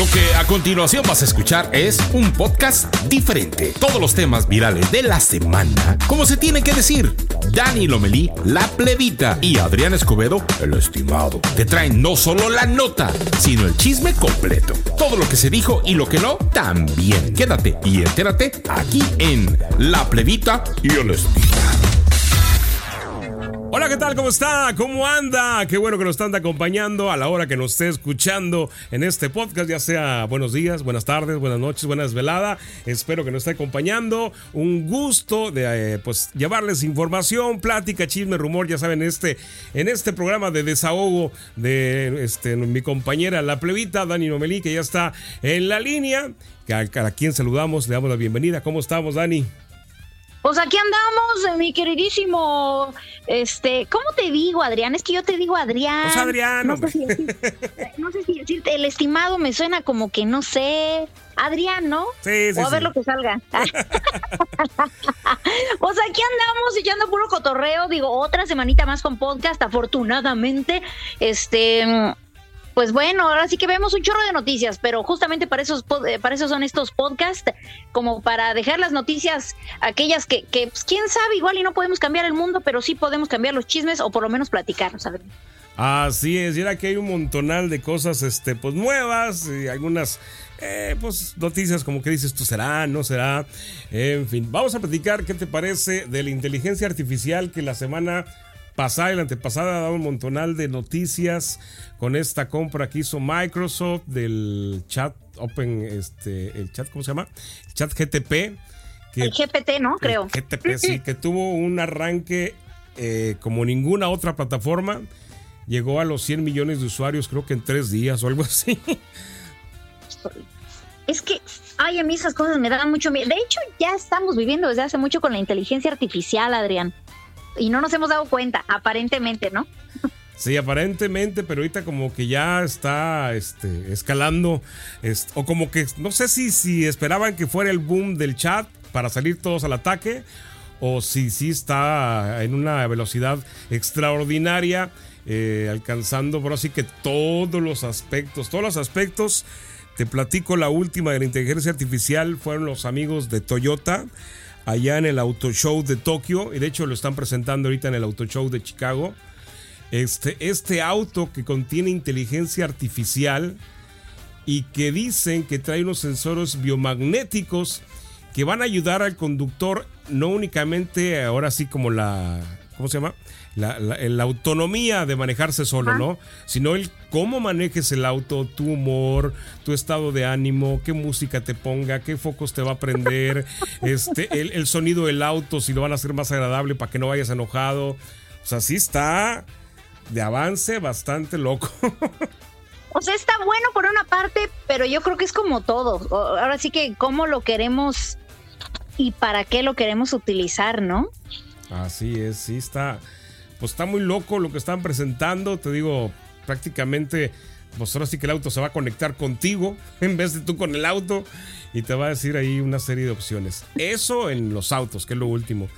Lo que a continuación vas a escuchar es un podcast diferente. Todos los temas virales de la semana, como se tiene que decir. Dani Lomelí, la plebita, y Adrián Escobedo, el estimado, te traen no solo la nota, sino el chisme completo. Todo lo que se dijo y lo que no, también. Quédate y entérate aquí en La plebita y el estimado. Hola, ¿qué tal? ¿Cómo está? ¿Cómo anda? Qué bueno que nos están acompañando a la hora que nos esté escuchando en este podcast, ya sea buenos días, buenas tardes, buenas noches, buenas veladas. Espero que nos esté acompañando. Un gusto de eh, pues llevarles información, plática, chisme, rumor, ya saben, este, en este programa de desahogo de este, mi compañera la plebita, Dani Nomelí, que ya está en la línea. A, a quien saludamos, le damos la bienvenida. ¿Cómo estamos, Dani? Pues aquí andamos, mi queridísimo, este, ¿cómo te digo, Adrián? Es que yo te digo Adrián. Pues Adrián. No sé, si no sé si decirte, el estimado me suena como que no sé. Adrián, ¿no? Sí, sí. O a ver lo que salga. pues aquí andamos echando puro cotorreo, digo, otra semanita más con podcast, afortunadamente. Este pues bueno, ahora sí que vemos un chorro de noticias, pero justamente para esos, eh, para eso son estos podcasts, como para dejar las noticias, aquellas que, que pues, quién sabe, igual y no podemos cambiar el mundo, pero sí podemos cambiar los chismes o por lo menos platicarnos. ¿sabes? Así es, y era que hay un montonal de cosas este, pues, nuevas y algunas eh, pues, noticias como que dices tú será, no será. En fin, vamos a platicar qué te parece de la inteligencia artificial que la semana pasada y la antepasada ha dado un montonal de noticias con esta compra que hizo Microsoft del chat Open, este, el chat, ¿cómo se llama? El chat GTP. Que, el GPT, ¿no? Creo. GTP, sí, que tuvo un arranque eh, como ninguna otra plataforma. Llegó a los 100 millones de usuarios, creo que en tres días o algo así. Es que, ay, a mí esas cosas me dan mucho miedo. De hecho, ya estamos viviendo desde hace mucho con la inteligencia artificial, Adrián y no nos hemos dado cuenta, aparentemente, ¿no? Sí, aparentemente, pero ahorita como que ya está este, escalando, o como que no sé si, si esperaban que fuera el boom del chat para salir todos al ataque, o si sí está en una velocidad extraordinaria, eh, alcanzando, pero así que todos los aspectos, todos los aspectos, te platico la última de la inteligencia artificial, fueron los amigos de Toyota allá en el Auto Show de Tokio, y de hecho lo están presentando ahorita en el Auto Show de Chicago. Este, este auto que contiene inteligencia artificial y que dicen que trae unos sensores biomagnéticos que van a ayudar al conductor no únicamente ahora sí como la ¿cómo se llama? La, autonomía de manejarse solo, ¿no? Sino el cómo manejes el auto, tu humor, tu estado de ánimo, qué música te ponga, qué focos te va a prender, este, el, sonido del auto, si lo van a hacer más agradable para que no vayas enojado. O sea, sí está de avance bastante loco. O sea, está bueno por una parte, pero yo creo que es como todo. Ahora sí que cómo lo queremos y para qué lo queremos utilizar, ¿no? Así es, sí está, pues está muy loco lo que están presentando, te digo, prácticamente, pues ahora sí que el auto se va a conectar contigo en vez de tú con el auto y te va a decir ahí una serie de opciones. Eso en los autos, que es lo último.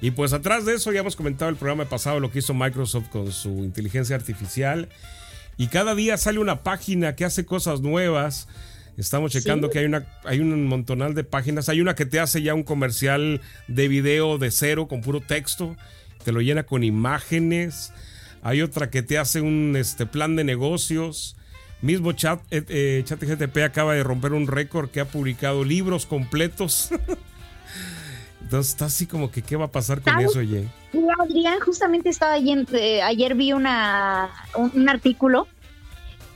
Y pues atrás de eso ya hemos comentado el programa pasado lo que hizo Microsoft con su inteligencia artificial. Y cada día sale una página que hace cosas nuevas. Estamos checando que hay una hay un montonal de páginas. Hay una que te hace ya un comercial de video de cero con puro texto. Te lo llena con imágenes. Hay otra que te hace un este, plan de negocios. Mismo chat, eh, eh GTP acaba de romper un récord que ha publicado libros completos. Entonces está así como que qué va a pasar con eso, Ye. Adrián, justamente estaba ayer, eh, ayer vi una, un artículo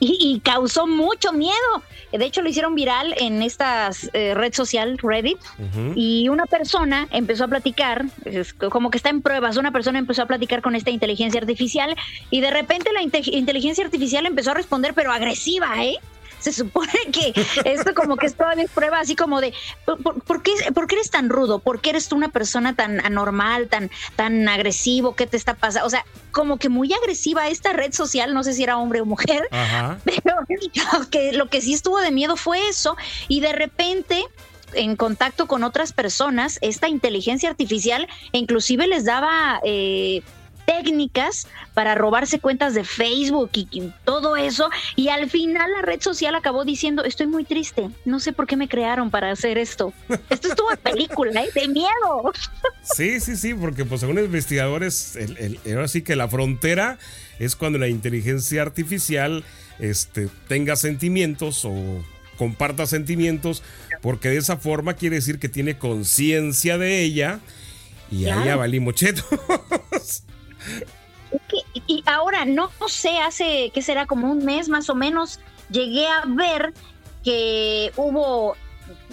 y, causó mucho miedo. De hecho, lo hicieron viral en esta eh, red social, Reddit, y una persona empezó a platicar, como que está en pruebas, una persona empezó a platicar con esta inteligencia artificial y de repente la inteligencia artificial empezó a responder, pero agresiva, ¿eh? Se supone que esto como que es todavía prueba así como de ¿por, qué, ¿por, qué, eres tan rudo? ¿Por qué eres tú una persona tan anormal, tan, tan agresivo? ¿Qué te está pasando? O sea, como que muy agresiva esta red social, no sé si era hombre o mujer, pero que, lo que sí estuvo de miedo fue eso y de repente en contacto con otras personas, esta inteligencia artificial inclusive les daba... Eh, técnicas para robarse cuentas de Facebook y, todo eso. Y al final la red social acabó diciendo, estoy muy triste, no sé por qué me crearon para hacer esto. Esto estuvo en película, ¿eh? de miedo. Sí, sí, sí, porque pues según investigadores, el, ahora sí que la frontera es cuando la inteligencia artificial este, tenga sentimientos o comparta sentimientos, porque de esa forma quiere decir que tiene conciencia de ella y allá valimos chetos. Y ahora, no, sé, hace, ¿qué será? Como un mes más o menos, llegué a ver que hubo,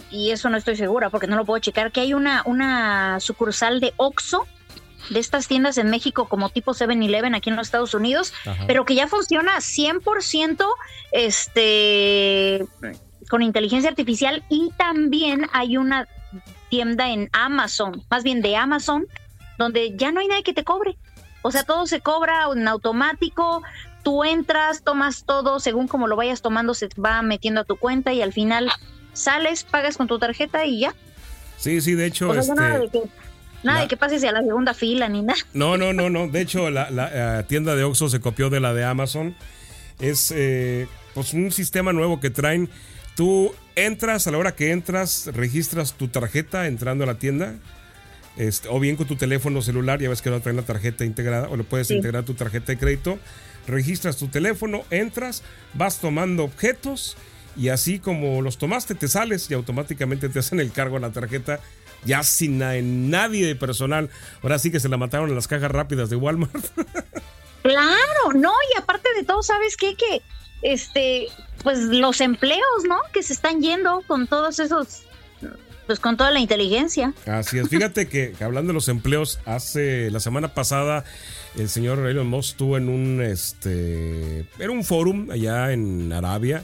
y eso no estoy segura porque no lo puedo checar, que hay una, una sucursal de Oxxo de estas tiendas en México como tipo 7-Eleven aquí en los Estados Unidos, pero que ya funciona 100% este, con inteligencia artificial y también hay una tienda en Amazon, más bien de Amazon, donde ya no hay nadie que te cobre. O sea, todo se cobra en automático, tú entras, tomas todo, según como lo vayas tomando, se va metiendo a tu cuenta y al final sales, pagas con tu tarjeta y ya. Sí, sí, de hecho. este, nada de que, nada de que pases a la segunda fila ni nada. No, no, no, no. De hecho, la, la, tienda de Oxxo se copió de la de Amazon. Es eh, pues un sistema nuevo que traen. Tú entras, a la hora que entras, registras tu tarjeta entrando a la tienda este, o bien con tu teléfono celular, ya ves que no trae la tarjeta integrada, o le puedes integrar tu tarjeta de crédito, registras tu teléfono, entras, vas tomando objetos y así como los tomaste, te sales y automáticamente te hacen el cargo a la tarjeta ya sin nadie de personal. Ahora sí que se la mataron en las cajas rápidas de Walmart. Claro, no, y aparte de todo, ¿sabes qué? Que este, pues los empleos, ¿no? Que se están yendo con todos esos pues con toda la inteligencia. Así es. Fíjate que, hablando de los empleos, hace la semana pasada el señor Elon Musk estuvo en un este era un fórum allá en Arabia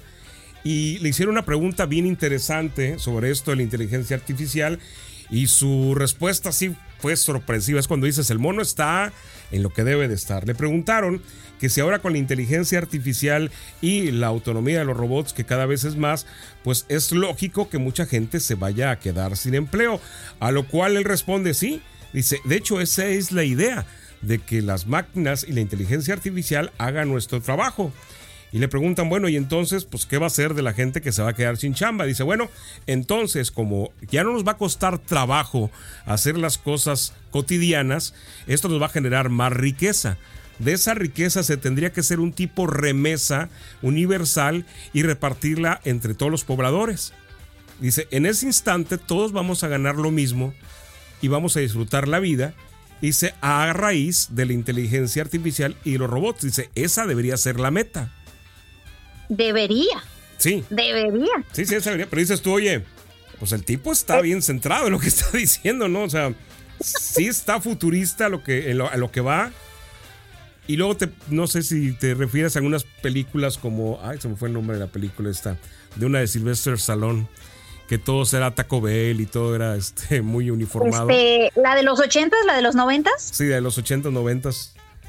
y le hicieron una pregunta bien interesante sobre esto de la inteligencia artificial y su respuesta sí fue sorpresiva. Es cuando dices el mono está en lo que debe de estar. Le preguntaron que si ahora con la inteligencia artificial y la autonomía de los robots, que cada vez es más, pues es lógico que mucha gente se vaya a quedar sin empleo. A lo cual él responde sí. Dice, de hecho esa es la idea, de que las máquinas y la inteligencia artificial hagan nuestro trabajo. Y le preguntan, bueno, y entonces, pues, ¿qué va a hacer de la gente que se va a quedar sin chamba? Dice, bueno, entonces, como ya no nos va a costar trabajo hacer las cosas cotidianas, esto nos va a generar más riqueza de esa riqueza se tendría que ser un tipo remesa universal y repartirla entre todos los pobladores. Dice, en ese instante todos vamos a ganar lo mismo y vamos a disfrutar la vida. Dice, a raíz de la inteligencia artificial y los robots. Dice, esa debería ser la meta. Debería. Sí. Debería. Sí, sí, esa debería. Pero dices tú, oye, pues el tipo está bien centrado en lo que está diciendo, ¿no? O sea, sí está futurista lo que, a lo que va y luego te, no sé si te refieres a algunas películas como, ay, se me fue el nombre de la película esta, de una de Sylvester Stallone, que todo era Taco Bell y todo era este, muy uniformado. Este, ¿La de los 80 la de los 90 Sí, de los 80 90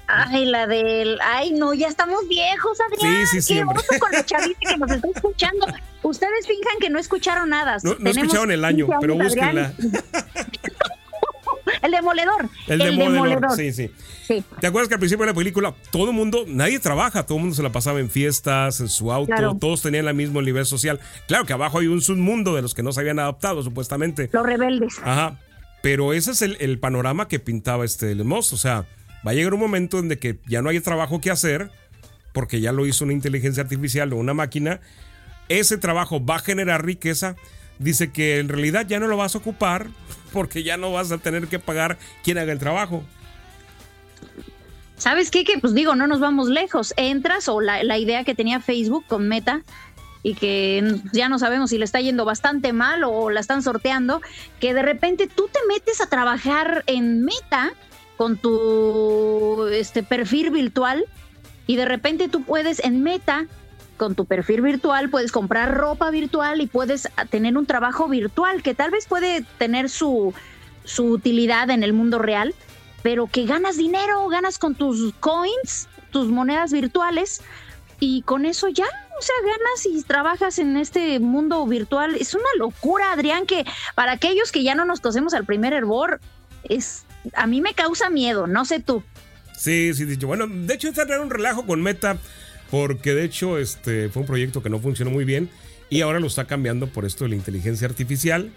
Ay, la del. Ay, no, ya estamos viejos, Adrián. Sí, sí, sí. Qué con los chavitos que nos están escuchando. Ustedes finjan que no escucharon nada. No, no escucharon el año, pero búsquenla. El demoledor. El, demoledor. Sí, sí, ¿Te acuerdas que al principio de la película todo el mundo, nadie trabaja, todo el mundo se la pasaba en fiestas, en su auto, todos tenían el mismo nivel social? Claro que abajo hay un submundo de los que no se habían adaptado, supuestamente. Los rebeldes. Ajá. Pero ese es el, panorama que pintaba este Lemos. O sea, va a llegar un momento en que ya no hay trabajo que hacer, porque ya lo hizo una inteligencia artificial o una máquina. Ese trabajo va a generar riqueza. Dice que en realidad ya no lo vas a ocupar porque ya no vas a tener que pagar quien haga el trabajo. ¿Sabes qué? Que pues digo, no nos vamos lejos. Entras o la, la idea que tenía Facebook con Meta y que ya no sabemos si le está yendo bastante mal o la están sorteando, que de repente tú te metes a trabajar en Meta con tu este perfil virtual y de repente tú puedes en Meta con tu perfil virtual puedes comprar ropa virtual y puedes tener un trabajo virtual que tal vez puede tener su, su utilidad en el mundo real, pero que ganas dinero, ganas con tus coins, tus monedas virtuales, y con eso ya, o sea, ganas y trabajas en este mundo virtual. Es una locura, Adrián, que para aquellos que ya no nos cosemos al primer hervor, es, a mí me causa miedo, no sé tú. Sí, sí, dicho. Bueno, de hecho, está un relajo con Meta, porque de hecho este fue un proyecto que no funcionó muy bien y ahora lo está cambiando por esto de la inteligencia artificial.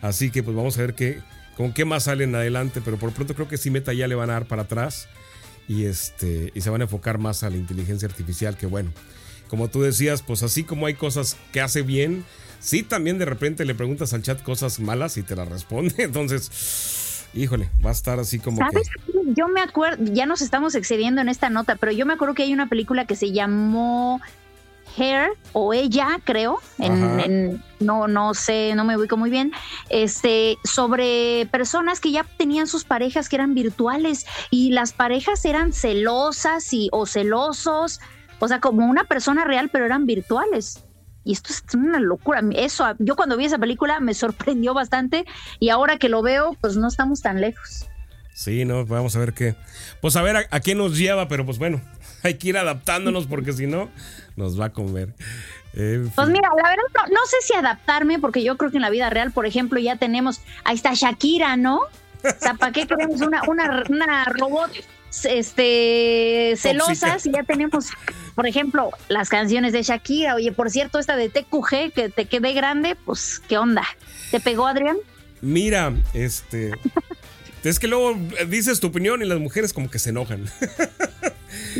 Así que pues vamos a ver qué, con qué más salen adelante, pero por pronto creo que sí Meta ya le van a dar para atrás y este y se van a enfocar más a la inteligencia artificial que bueno, como tú decías, pues así como hay cosas que hace bien, sí también de repente le preguntas al chat cosas malas y te las responde, entonces híjole, va a estar así como ¿Sabes? Yo me acuerdo, ya nos estamos excediendo en esta nota, pero yo me acuerdo que hay una película que se llamó Hair o ella, creo, en, no, no sé, no me ubico muy bien, este, sobre personas que ya tenían sus parejas que eran virtuales y las parejas eran celosas y, o celosos, o sea, como una persona real, pero eran virtuales. Y esto es una locura. Eso, yo cuando vi esa película me sorprendió bastante y ahora que lo veo, pues no estamos tan lejos. Sí, no, vamos a ver qué. Pues a ver a, a qué nos lleva, pero pues bueno, hay que ir adaptándonos porque si no, nos va a comer. Pues mira, la verdad no, sé si adaptarme, porque yo creo que en la vida real, por ejemplo, ya tenemos, ahí está Shakira, ¿no? O sea, ¿para qué queremos una, una, una robot este celosa si ya tenemos, por ejemplo, las canciones de Shakira? Oye, por cierto, esta de TQG que te quedé grande, pues, ¿qué onda? ¿Te pegó, Adrián? Mira, este. es que luego dices tu opinión y las mujeres como que se enojan.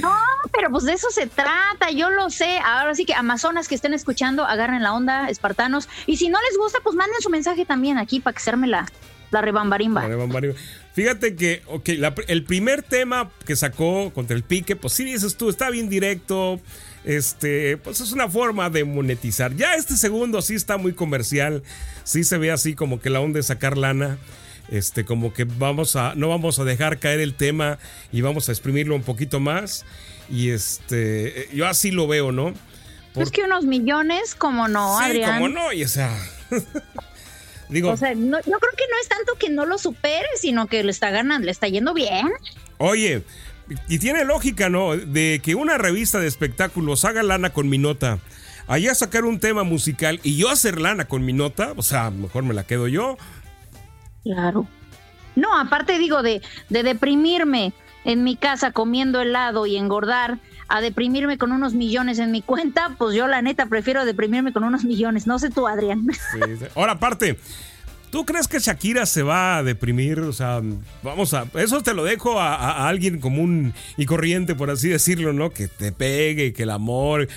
No, pero pues de eso se trata, yo lo sé. Ahora sí que Amazonas que estén escuchando, agarren la onda, espartanos. Y si no les gusta, pues manden su mensaje también aquí para que se arme la, la rebambarimba. Fíjate que, ok, el primer tema que sacó contra el pique, pues sí dices tú, está bien directo. Este, pues es una forma de monetizar. Ya este segundo sí está muy comercial. Sí se ve así como que la onda de sacar lana este, como que vamos a, no vamos a dejar caer el tema y vamos a exprimirlo un poquito más. Y este, yo así lo veo, ¿no? Es que unos millones, como no, sí, como no, y o sea. digo. O sea, yo creo que no es tanto que no lo supere, sino que le está ganando, le está yendo bien. Oye, y tiene lógica, ¿no? De que una revista de espectáculos haga lana con mi nota, allá sacar un tema musical y yo hacer lana con mi nota, o sea, mejor me la quedo yo, Claro. No, aparte digo de, de deprimirme en mi casa comiendo helado y engordar a deprimirme con unos millones en mi cuenta, pues yo la neta prefiero deprimirme con unos millones. No sé tú, Adrián. Ahora, aparte, ¿tú crees que Shakira se va a deprimir? O sea, vamos a. Eso te lo dejo a, a alguien común y corriente, por así decirlo, ¿no? Que te pegue, que el amor.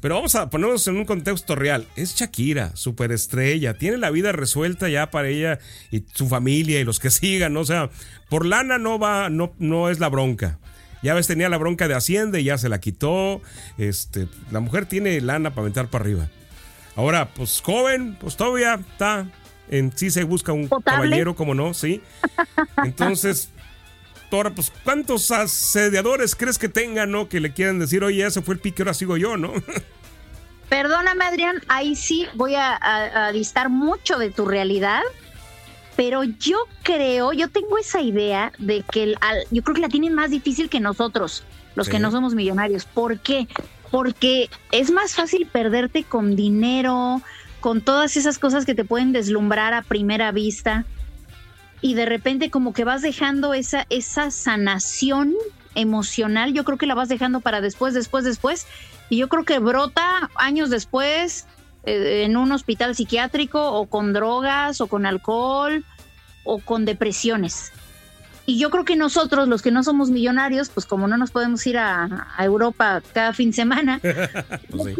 Pero vamos a ponernos en un contexto real. Es Shakira, superestrella, tiene la vida resuelta ya para ella y su familia y los que sigan. O sea, por lana no va, no, no es la bronca. Ya ves, tenía la bronca de Hacienda y ya se la quitó. Este, la mujer tiene lana para aventar para arriba. Ahora, pues joven, pues todavía está en sí se busca un caballero, como no, sí. Entonces, Ahora, pues, ¿cuántos asediadores crees que tengan, no? Que le quieran decir, oye, ese fue el pique, ahora sigo yo, ¿no? Perdóname, Adrián, ahí sí voy a, distar mucho de tu realidad, pero yo creo, yo tengo esa idea de que yo creo que la tienen más difícil que nosotros, los que no somos millonarios. ¿Por qué? Porque es más fácil perderte con dinero, con todas esas cosas que te pueden deslumbrar a primera vista y de repente como que vas dejando esa, esa sanación emocional, yo creo que la vas dejando para después, después, después, y yo creo que brota años después en un hospital psiquiátrico o con drogas o con alcohol o con depresiones. Y yo creo que nosotros, los que no somos millonarios, pues como no nos podemos ir a, Europa cada fin de semana, pues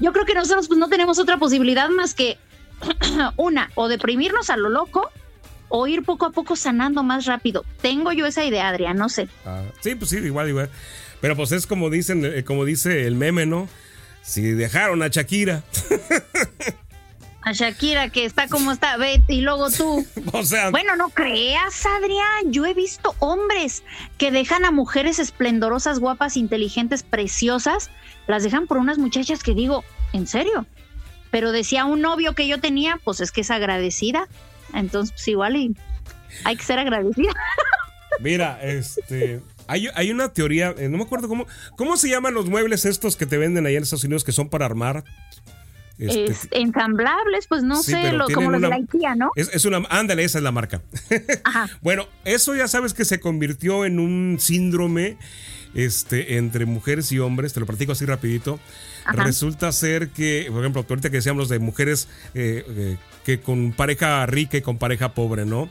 yo creo que nosotros pues no tenemos otra posibilidad más que una, o deprimirnos a lo loco, o ir poco a poco sanando más rápido. Tengo yo esa idea, Adrián, no sé. Ah, sí, pues sí, igual, igual. Pero pues es como dicen, eh, como dice el meme, ¿no? Si dejaron a Shakira. A Shakira que está como está, ve, y luego tú. o sea. Bueno, no creas, Adrián. Yo he visto hombres que dejan a mujeres esplendorosas, guapas, inteligentes, preciosas, las dejan por unas muchachas que digo, ¿en serio? Pero decía un novio que yo tenía, pues es que es agradecida. Entonces, pues igual y hay que ser agradecida. Mira, este. Hay, hay, una teoría, eh, no me acuerdo cómo, cómo se llaman los muebles estos que te venden ahí en Estados Unidos que son para armar. Este, ensamblables, pues no sé, lo, como los de la IKEA, ¿no? Es, una, ándale, esa es la marca. Ajá. bueno, eso ya sabes que se convirtió en un síndrome este, entre mujeres y hombres, te lo platico así rapidito. Resulta ser que, por ejemplo, ahorita que decíamos de mujeres eh, eh, que con pareja rica y con pareja pobre, ¿no?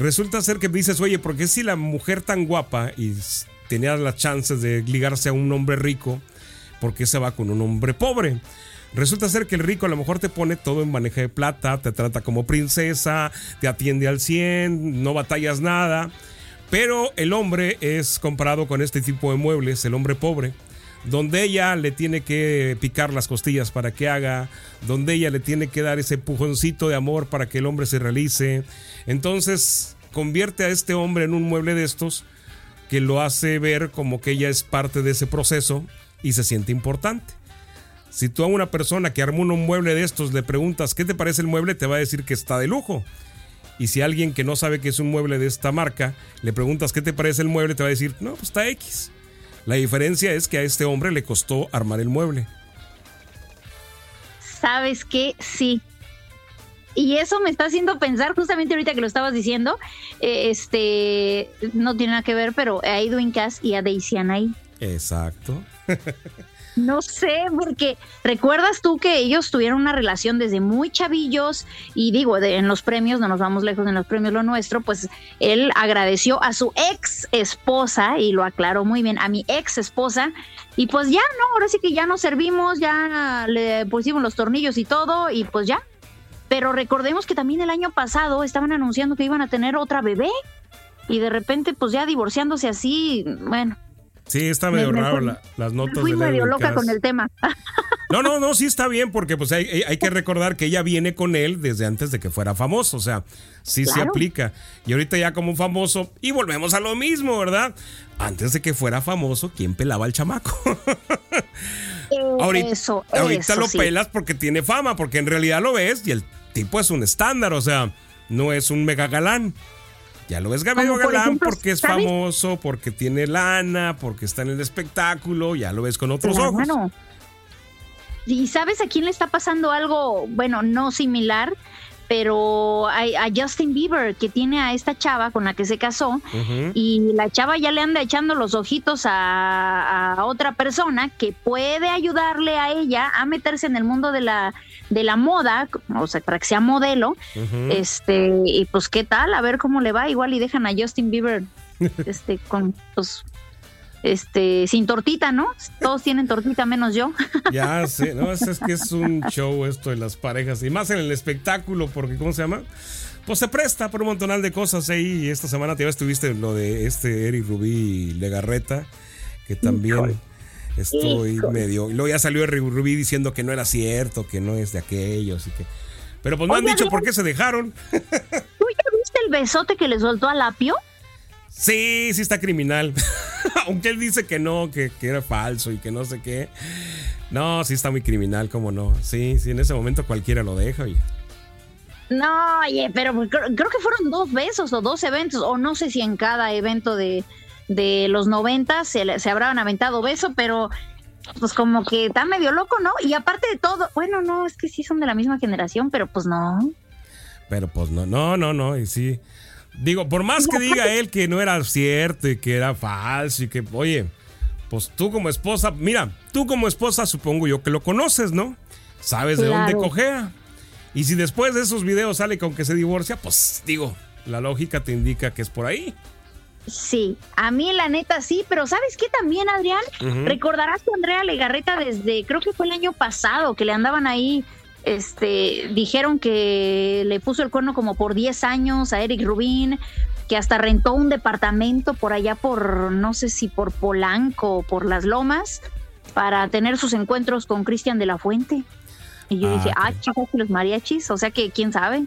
Resulta ser que dices, oye, ¿por qué si la mujer tan guapa y tenía las chances de ligarse a un hombre rico, ¿por qué se va con un hombre pobre? Resulta ser que el rico a lo mejor te pone todo en maneja de plata, te trata como princesa, te atiende al 100, no batallas nada. Pero el hombre es comparado con este tipo de muebles, el hombre pobre, donde ella le tiene que picar las costillas para que haga, donde ella le tiene que dar ese pujoncito de amor para que el hombre se realice. Entonces convierte a este hombre en un mueble de estos que lo hace ver como que ella es parte de ese proceso y se siente importante. Si tú a una persona que armó un mueble de estos le preguntas qué te parece el mueble, te va a decir que está de lujo. Y si alguien que no sabe que es un mueble de esta marca, le preguntas qué te parece el mueble, te va a decir, no, pues está X. La diferencia es que a este hombre le costó armar el mueble. ¿Sabes qué? Sí. Y eso me está haciendo pensar, justamente ahorita que lo estabas diciendo, eh, este, no tiene nada que ver, pero a Edwin Cass y a Daisy Anay. Exacto. No sé, porque recuerdas tú que ellos tuvieron una relación desde muy chavillos y digo, en los premios, no nos vamos lejos en los premios lo nuestro, pues él agradeció a su ex esposa y lo aclaró muy bien, a mi ex esposa y pues ya, no, ahora sí que ya nos servimos, ya le pusimos los tornillos y todo y pues ya. Pero recordemos que también el año pasado estaban anunciando que iban a tener otra bebé y de repente pues ya divorciándose así, bueno, Sí, está medio raro las notas. Fui medio loca con el tema. No, no, no, sí está bien porque pues hay, hay, que recordar que ella viene con él desde antes de que fuera famoso, o sea, sí se aplica. Y ahorita ya como famoso, y volvemos a lo mismo, ¿verdad? Antes de que fuera famoso, ¿quién pelaba al chamaco? ahorita, eso, ahorita lo pelas porque tiene fama, porque en realidad lo ves y el tipo es un estándar, o sea, no es un mega galán. Ya lo ves Gabriel Galán porque es famoso, porque tiene lana, porque está en el espectáculo, ya lo ves con otros ojos. ¿Y sabes a quién le está pasando algo, bueno, no similar? pero a, Justin Bieber, que tiene a esta chava con la que se casó, y la chava ya le anda echando los ojitos a, otra persona que puede ayudarle a ella a meterse en el mundo de la, de la moda, o sea, para que sea modelo, este, y pues qué tal, a ver cómo le va, igual y dejan a Justin Bieber este, con pues, este, sin tortita, ¿no? Todos tienen tortita menos yo. Ya sé, no, es, que es un show esto de las parejas y más en el espectáculo, porque ¿cómo se llama? Pues se presta por un montonal de cosas ahí. Y esta semana ya estuviste lo de este Eric Rubí Legarreta, que también estoy medio. Y luego ya salió Rubí diciendo que no era cierto, que no es de aquellos y que. Pero pues me han dicho por qué se dejaron. ¿Tú ya viste el besote que le soltó a Lapio? Sí, sí está criminal. Aunque él dice que no, que, era falso y que no sé qué. No, sí está muy criminal, cómo no. Sí, sí, en ese momento cualquiera lo deja, oye. No, oye, pero creo, que fueron dos besos o dos eventos, o no sé si en cada evento de, los 90 se, se habrán aventado beso, pero pues como que está medio loco, ¿no? Y aparte de todo, bueno, no, es que sí son de la misma generación, pero pues no. Pero pues no, no, no, no, y sí. Digo, por más que diga él que no era cierto y que era falso y que, oye, pues tú como esposa, mira, tú como esposa supongo yo que lo conoces, ¿no? Sabes de dónde cogea. Y si después de esos videos sale con que se divorcia, pues digo, la lógica te indica que es por ahí. Sí, a mí la neta sí, pero ¿sabes qué también, Adrián? Recordarás que Andrea Legarreta desde, creo que fue el año pasado, que le andaban ahí este, dijeron que le puso el cuerno como por 10 años a Eric Rubin, que hasta rentó un departamento por allá por, no sé si por Polanco o por Las Lomas, para tener sus encuentros con Cristian de la Fuente. Y yo dije, ah, chicos, los mariachis, o sea que quién sabe.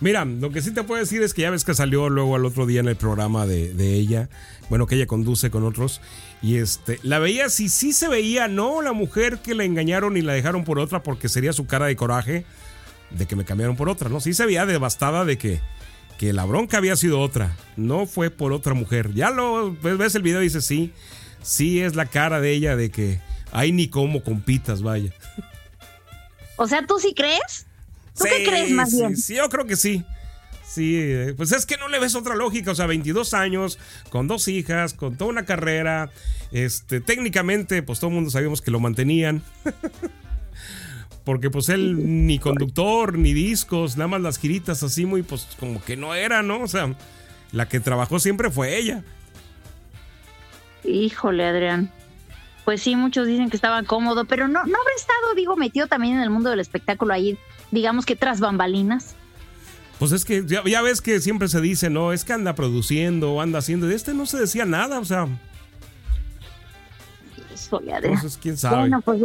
Mira, lo que sí te puedo decir es que ya ves que salió luego al otro día en el programa de, de ella, bueno, que ella conduce con otros, y este, la veía, si sí se veía, no la mujer que la engañaron y la dejaron por otra porque sería su cara de coraje de que me cambiaron por otra, ¿no? Sí se veía devastada de que, que la bronca había sido otra, no fue por otra mujer. Ya lo ves el video y dices, sí, sí es la cara de ella de que hay ni cómo compitas, vaya. O sea, ¿tú sí crees? ¿Tú qué crees más bien? Sí, yo creo que sí. Sí, eh, pues es que no le ves otra lógica, o sea, 22 años, con dos hijas, con toda una carrera, este, técnicamente, pues todo el mundo sabíamos que lo mantenían. Porque pues él ni conductor, ni discos, nada más las giritas así muy, pues como que no era, ¿no? O sea, la que trabajó siempre fue ella. Híjole, Adrián. Pues sí, muchos dicen que estaba cómodo, pero no, no habrá estado, digo, metido también en el mundo del espectáculo ahí, digamos que tras bambalinas. Pues es que ya, ves que siempre se dice, no, es que anda produciendo, anda haciendo. De este no se decía nada, o sea. Entonces, quién sabe. Bueno, pues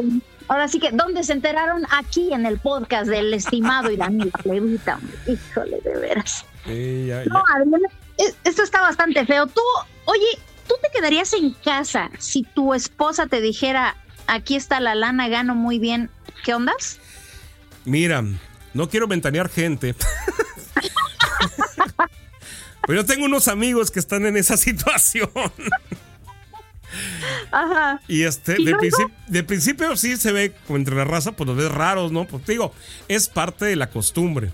ahora sí que, ¿dónde se enteraron? Aquí en el podcast del estimado y Daniel Plebita. Híjole, de veras. No, esto está bastante feo. Tú, oye, ¿tú te quedarías en casa si tu esposa te dijera, aquí está la lana, gano muy bien? ¿Qué ondas? Mira, no quiero ventanear gente. Pero yo tengo unos amigos que están en esa situación. Ajá. Y este, de, principio sí se ve como entre la raza, pues los ves raros, ¿no? Pues digo, es parte de la costumbre.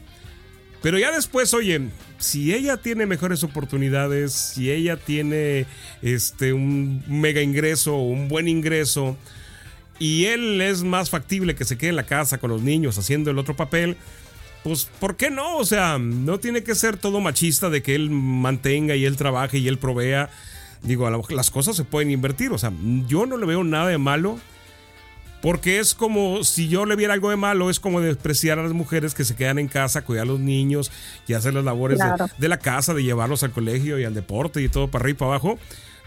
Pero ya después, oye, si ella tiene mejores oportunidades, si ella tiene este un mega ingreso, un buen ingreso, y él es más factible que se quede en la casa con los niños haciendo el otro papel, pues, ¿por qué no? O sea, no tiene que ser todo machista de que él mantenga y él trabaje y él provea. Digo, las cosas se pueden invertir. O sea, yo no le veo nada de malo. Porque es como si yo le viera algo de malo, es como despreciar a las mujeres que se quedan en casa, cuidar a los niños y hacer las labores de, la casa, de llevarlos al colegio y al deporte y todo para arriba y para abajo.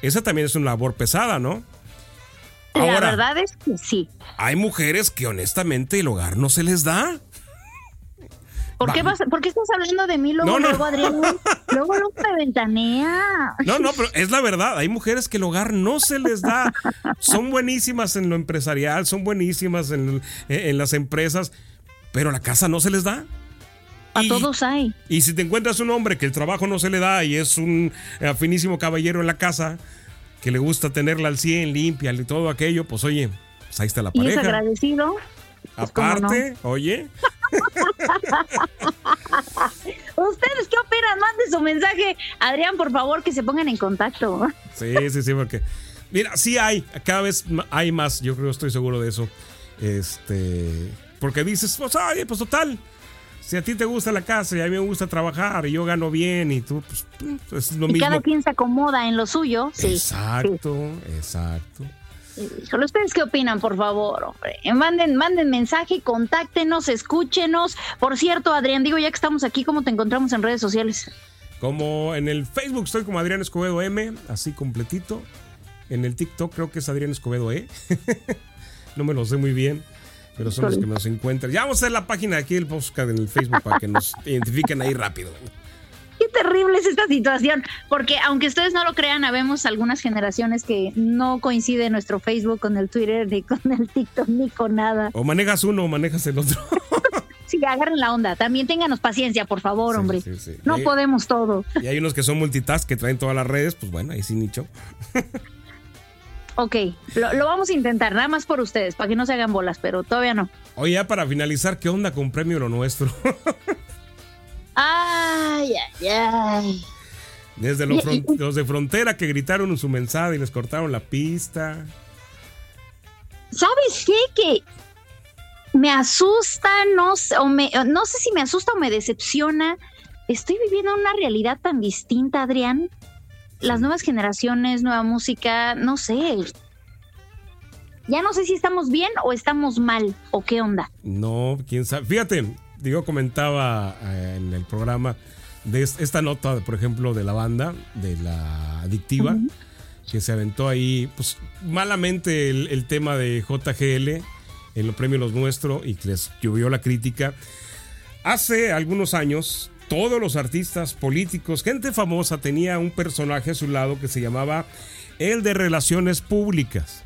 Esa también es una labor pesada, ¿no? La verdad es que sí. Hay mujeres que honestamente el hogar no se les da. ¿Por qué, vas, ¿Por qué, estás hablando de mí luego, luego Adrián? luego, luego me ventanea. No, no, pero es la verdad. Hay mujeres que el hogar no se les da. Son buenísimas en lo empresarial, son buenísimas en, en las empresas, pero la casa no se les da. A todos hay. Y si te encuentras un hombre que el trabajo no se le da y es un eh, finísimo caballero en la casa, que le gusta tenerla al 100, limpia y todo aquello, pues oye, pues ahí está la pareja. Y es agradecido. Pues, Aparte, oye. ¿Ustedes qué opinan? Mande su mensaje. Adrián, por favor, que se pongan en contacto. Sí, sí, sí, porque. Mira, sí hay, cada vez hay más, yo creo, estoy seguro de eso. Este. Porque dices, pues, oye, pues total. Si a ti te gusta la casa y a mí me gusta trabajar y yo gano bien y tú, pues, pues es lo y Cada quien se acomoda en lo suyo. Sí. Exacto, exacto. ¿Ustedes qué opinan, por favor? Hombre? Manden, manden mensaje, contáctenos, escúchenos. Por cierto, Adrián, digo, ya que estamos aquí, ¿cómo te encontramos en redes sociales? Como en el Facebook estoy como Adrián Escobedo M, así completito. En el TikTok creo que es Adrián Escobedo E. no me lo sé muy bien, pero son los que nos encuentran. Ya vamos a hacer la página aquí del podcast en el Facebook para que nos identifiquen ahí rápido terrible es esta situación, porque aunque ustedes no lo crean, habemos algunas generaciones que no coincide nuestro Facebook con el Twitter, ni con el TikTok, ni con nada. O manejas uno o manejas el otro. sí, agarren la onda. También ténganos paciencia, por favor, hombre. No podemos todo. Y hay unos que son multitask que traen todas las redes, pues bueno, ahí sí nicho. Ok, lo, lo, vamos a intentar, nada más por ustedes, para que no se hagan bolas, pero todavía no. Oye, ya para finalizar, ¿qué onda con Premio Lo Nuestro? Ay, ay, ay. Desde los, de frontera que gritaron en su mensaje y les cortaron la pista. ¿Sabes qué? Que me asusta, no sé, o me, no sé si me asusta o me decepciona. Estoy viviendo una realidad tan distinta, Adrián. Las nuevas generaciones, nueva música, no sé. Ya no sé si estamos bien o estamos mal, o qué onda. No, quién sabe. Fíjate, digo, comentaba eh, en el programa de esta nota, por ejemplo, de la banda, de la adictiva, que se aventó ahí, pues malamente el, tema de JGL en los premios Los Nuestros y que les llovió la crítica. Hace algunos años, todos los artistas políticos, gente famosa, tenía un personaje a su lado que se llamaba el de Relaciones Públicas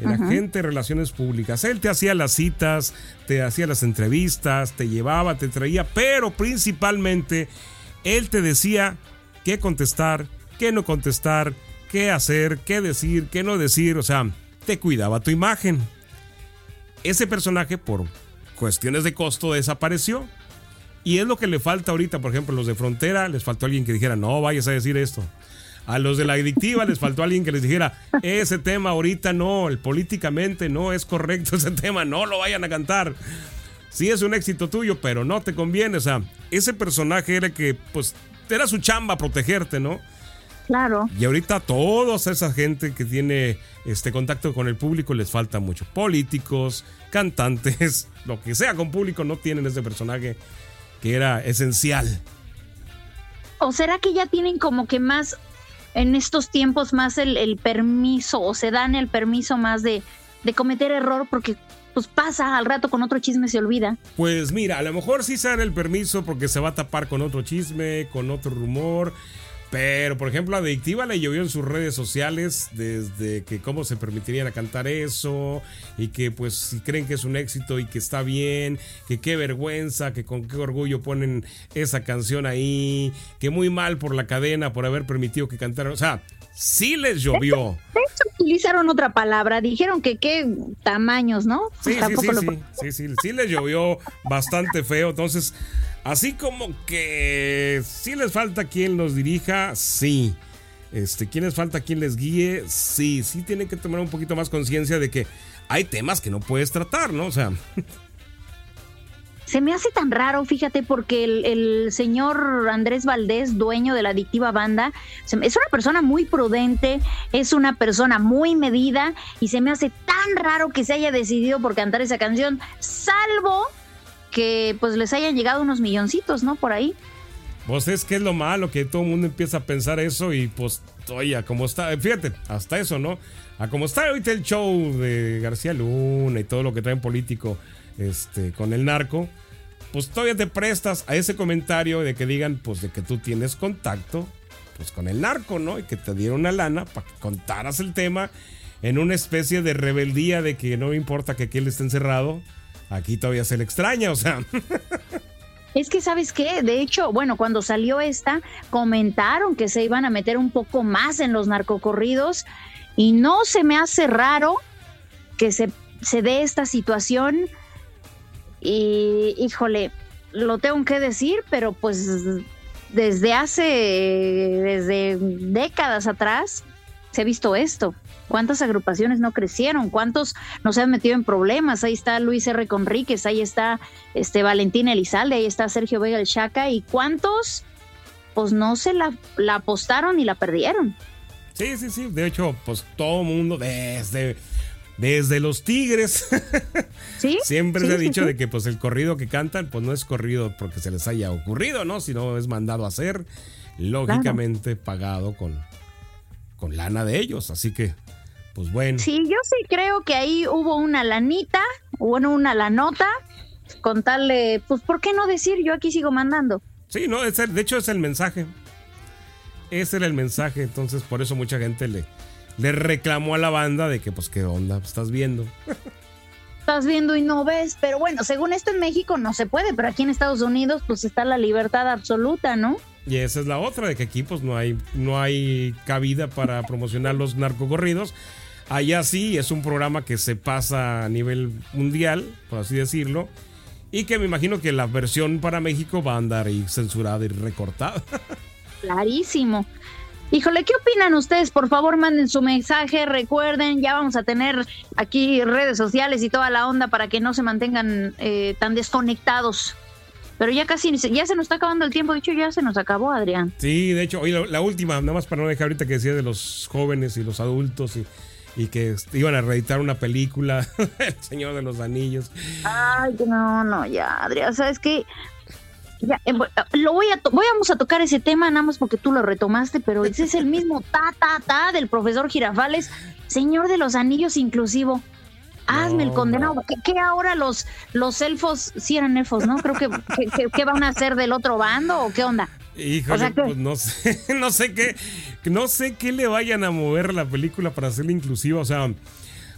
el agente de relaciones públicas. Él te hacía las citas, te hacía las entrevistas, te llevaba, te traía, pero principalmente él te decía qué contestar, qué no contestar, qué hacer, qué decir, qué no decir, o sea, te cuidaba tu imagen. Ese personaje por cuestiones de costo desapareció. Y es lo que le falta ahorita, por ejemplo, los de frontera, les faltó alguien que dijera, no vayas a decir esto. A los de la adictiva les faltó alguien que les dijera, ese tema ahorita no, el, políticamente no es correcto ese tema, no lo vayan a cantar. Sí es un éxito tuyo, pero no te conviene. O sea, ese personaje era que, pues, era su chamba protegerte, ¿no? Claro. Y ahorita toda esa gente que tiene este contacto con el público les falta mucho. Políticos, cantantes, lo que sea con público no tienen ese personaje que era esencial. ¿O será que ya tienen como que más en estos tiempos más el, permiso o se dan el permiso más de, de cometer error porque pues pasa al rato con otro chisme se olvida. Pues mira, a lo mejor sí se dan el permiso porque se va a tapar con otro chisme, con otro rumor. Pero, por ejemplo, Adictiva le llovió en sus redes sociales desde que cómo se permitirían cantar eso y que pues si creen que es un éxito y que está bien, que qué vergüenza, que con qué orgullo ponen esa canción ahí, que muy mal por la cadena por haber permitido que cantaran. O sea, sí les llovió. De hecho, utilizaron otra palabra, dijeron que qué tamaños, ¿no? Sí, sí, sí, sí, sí, sí, sí les llovió bastante feo. Entonces, Así como que sí les falta quien los dirija, sí. Este, ¿Quién les falta quien les guíe? Sí, sí tienen que tomar un poquito más conciencia de que hay temas que no puedes tratar, ¿no? O sea. Se me hace tan raro, fíjate, porque el, señor Andrés Valdés, dueño de la adictiva banda, es una persona muy prudente, es una persona muy medida y se me hace tan raro que se haya decidido por cantar esa canción, salvo que pues les hayan llegado unos milloncitos, ¿no? Por ahí. Pues es que es lo malo, que todo el mundo empieza a pensar eso y pues, oye, como está, fíjate, hasta eso, ¿no? A como está ahorita el show de García Luna y todo lo que traen político este, con el narco, pues todavía te prestas a ese comentario de que digan, pues de que tú tienes contacto, pues con el narco, ¿no? Y que te dieron una lana para que contaras el tema en una especie de rebeldía de que no importa que aquí él esté encerrado, aquí todavía se le extraña, o sea. Es que, ¿sabes qué? De hecho, bueno, cuando salió esta, comentaron que se iban a meter un poco más en los narcocorridos y no se me hace raro que se, se dé esta situación. Y, híjole, lo tengo que decir, pero pues desde hace, desde décadas atrás, se ha visto esto. ¿Cuántas agrupaciones no crecieron? ¿Cuántos no se han metido en problemas? Ahí está Luis R. Conríquez, ahí está este Valentín Elizalde, ahí está Sergio Vega el Chaca, y cuántos pues no se la, apostaron y la perdieron. Sí, sí, sí. De hecho, pues todo mundo desde desde los Tigres. ¿Sí? Siempre se ha dicho de que pues el corrido que cantan pues no es corrido porque se les haya ocurrido, ¿no? Sino es mandado a hacer, lógicamente pagado con, con lana de ellos. Así que pues bueno. Sí, yo sí creo que ahí hubo una lanita, bueno, una lanota, con tal pues, ¿por qué no decir? Yo aquí sigo mandando. Sí, no, es de hecho es el mensaje. Ese era el mensaje, entonces por eso mucha gente le, le reclamó a la banda de que, pues, ¿qué onda? Estás viendo. Estás viendo y no ves, pero bueno, según esto en México no se puede, pero aquí en Estados Unidos, pues está la libertad absoluta, ¿no? Y esa es la otra, de que aquí pues no hay, no hay cabida para promocionar los narcocorridos. Allá sí es un programa que se pasa a nivel mundial, por así decirlo. Y que me imagino que la versión para México va a andar ahí censurada y recortada. Clarísimo. Híjole, ¿qué opinan ustedes? Por favor, manden su mensaje. Recuerden, ya vamos a tener aquí redes sociales y toda la onda para que no se mantengan eh, tan desconectados. Pero ya casi, ya se nos está acabando el tiempo. De hecho, ya se nos acabó, Adrián. Sí, de hecho, hoy la, última, nada más para no dejar ahorita que decía de los jóvenes y los adultos y y que iban a reeditar una película, El Señor de los Anillos. Ay, no, no, ya, Adrián, ¿sabes qué? Ya, eh, lo voy a voy vamos a tocar ese tema nada más porque tú lo retomaste, pero ese es el mismo ta ta ta del profesor Girafales, Señor de los Anillos inclusivo. Hazme el condenado. ¿Qué, ahora los, los elfos, sí eran elfos, ¿no? Creo que, que, van a hacer del otro bando o qué onda. Híjole, pues no sé, no sé qué, no sé qué le vayan a mover la película para hacerla inclusiva. O sea,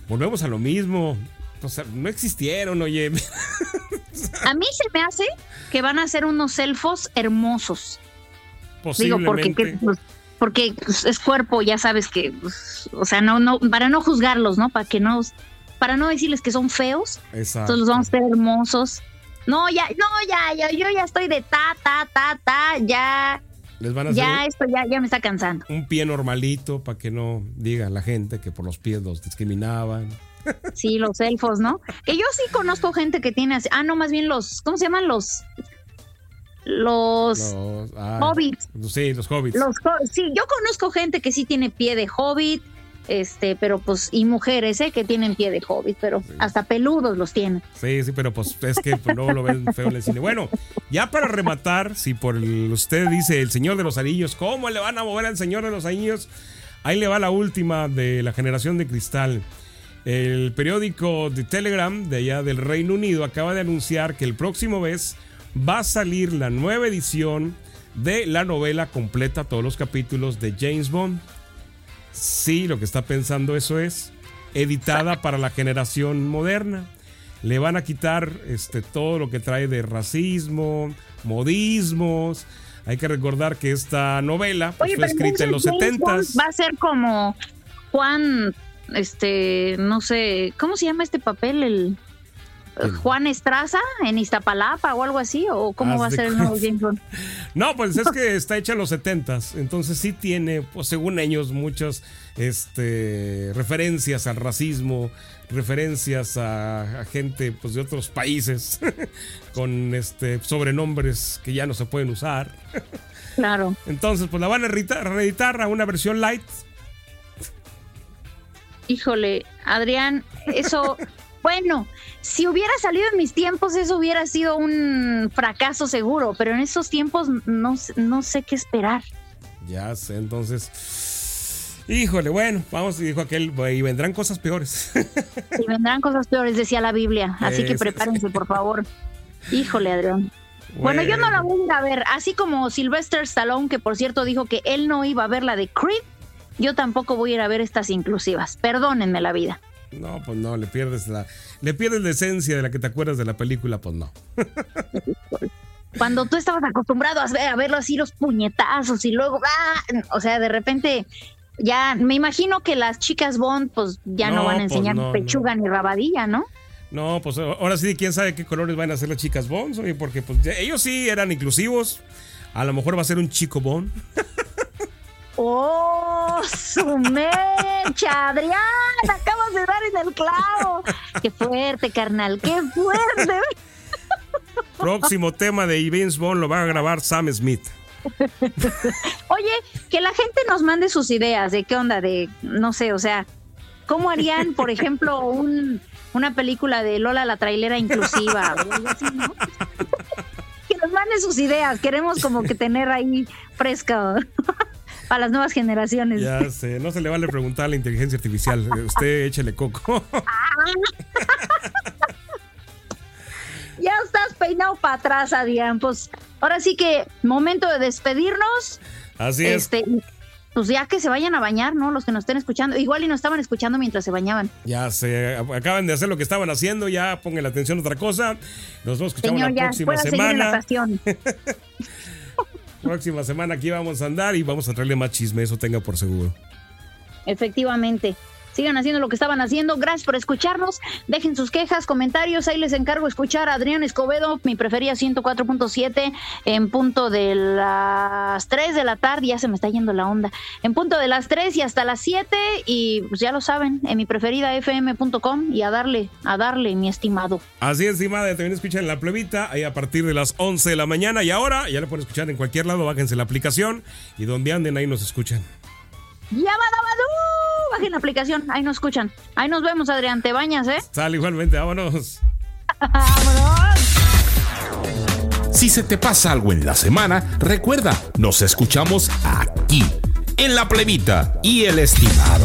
volvemos a lo mismo. O sea, no existieron, oye. A mí se me hace que van a ser unos elfos hermosos. Posiblemente. Digo, porque, pues, porque pues, es cuerpo, ya sabes que, pues, o sea, no, no, para no juzgarlos, ¿no? Para que no para no decirles que son feos. Exacto. Entonces los vamos a ver hermosos. No, ya, no, ya, ya, yo ya estoy de ta, ta, ta, ta, ya. Les van a hacer Ya, esto ya, ya me está cansando. un pie normalito para que no diga la gente que por los pies los discriminaban. Sí, los elfos, ¿no? Que yo sí conozco gente que tiene así. Ah, no, más bien los. ¿Cómo se llaman? Los. Los. Los, ah, Hobbits. Sí, los hobbits. Los sí, yo conozco gente que sí tiene pie de hobbit, este, pero pues, y mujeres, ¿eh? Que tienen pie de hobbit, pero hasta peludos los tienen. Sí, sí, pero pues es que pues, luego lo ven feo en el cine. Bueno, ya para rematar, si por el- usted dice el Señor de los Anillos, ¿cómo le van a mover al Señor de los Anillos? Ahí le va la última de la generación de cristal. El periódico The Telegram de allá del Reino Unido acaba de anunciar que el próximo mes va a salir la nueva edición de la novela completa, todos los capítulos de James Bond. Sí, lo que está pensando eso es editada para la generación moderna. Le van a quitar este, todo lo que trae de racismo, modismos. Hay que recordar que esta novela pues, fue escrita en los entonces James 70 Bond Va a ser como Juan, este, no sé, ¿cómo se llama este papel? El ¿Quién? Juan Estraza en Iztapalapa o algo así, o cómo Haz va a ser el nuevo. James Bond. No, pues es que está hecha en los 70 entonces sí tiene, pues según ellos, muchas este, referencias al racismo, referencias a, a gente pues, de otros países con este, sobrenombres que ya no se pueden usar. Claro. Entonces, pues la van a reeditar a una versión light. Híjole, Adrián, eso, bueno, si hubiera salido en mis tiempos, eso hubiera sido un fracaso seguro, pero en esos tiempos no, sé- no sé qué esperar. Ya sé, entonces. Híjole, bueno, vamos, dijo aquel, y vendrán cosas peores. Y vendrán cosas peores, decía la Biblia, así que prepárense, por favor. Híjole, Adrián. Bueno, yo no la voy a ir a ver, así como Sylvester Stallone, que por cierto dijo que él no iba a ver la de Creed, yo tampoco voy a ir a ver estas inclusivas. Perdónenme la vida. No, pues no, le pierdes la. Le pierdes la esencia de la que te acuerdas de la película, pues no. Cuando tú estabas acostumbrado a, ver, a verlo así, los puñetazos y luego, ¡ah! o sea, de repente, ya me imagino que las chicas Bond, pues ya no, No, van a pues enseñar no, pechuga ni rabadilla, ¿no? No, pues ahora sí, quién sabe qué colores van a hacer las chicas Bonds, oye, porque pues ellos sí eran inclusivos. A lo mejor va a ser un chico Bond. ¡Oh, su mecha! ¡Adrián! Acabas de dar en el clavo. ¡Qué fuerte, carnal! ¡Qué fuerte! Próximo tema de James Bond lo va a grabar Sam Smith. Oye, que la gente nos mande sus ideas de qué onda, de, no sé, o sea, ¿cómo harían, por ejemplo, un, una película de Lola la trailera inclusiva que nos manden sus ideas, queremos como que tener ahí fresca para las nuevas generaciones. Ya sé, no se le vale preguntar a la inteligencia artificial. Usted échele coco. Ya estás peinado para atrás, Adrián. Pues ahora sí que momento de despedirnos. Así es. Este, pues ya que se vayan a bañar, ¿no? Los que nos estén escuchando. Igual y nos estaban escuchando mientras se bañaban. Ya se acaban de hacer lo que estaban haciendo, ya pongan la atención a otra cosa. Nos vemos escuchamos Señor, la próxima semana. Próxima semana aquí vamos a andar y vamos a traerle más chisme, eso tenga por seguro. Efectivamente. Sigan haciendo lo que estaban haciendo. Gracias por escucharnos. Dejen sus quejas, comentarios. Ahí les encargo escuchar a Adrián Escobedo, mi preferida 104.7, en punto de las 3 de la tarde. Ya se me está yendo la onda. En punto de las 3 y hasta las 7. Y pues ya lo saben, en mi preferida fm.com. Y a darle, a darle, mi estimado. Así es, estimada, también escuchan la plebita ahí a partir de las 11 de la mañana y ahora ya lo pueden escuchar en cualquier lado, bájense la aplicación y donde anden ahí nos escuchan. ¡Yabadabadú! Bajen la aplicación. Ahí nos escuchan. Ahí nos vemos, Adrián. Te bañas, ¿eh? Sale igualmente, vámonos. ¡Vámonos! Si se te pasa algo en la semana, recuerda, nos escuchamos aquí, en la plebita y el estimado.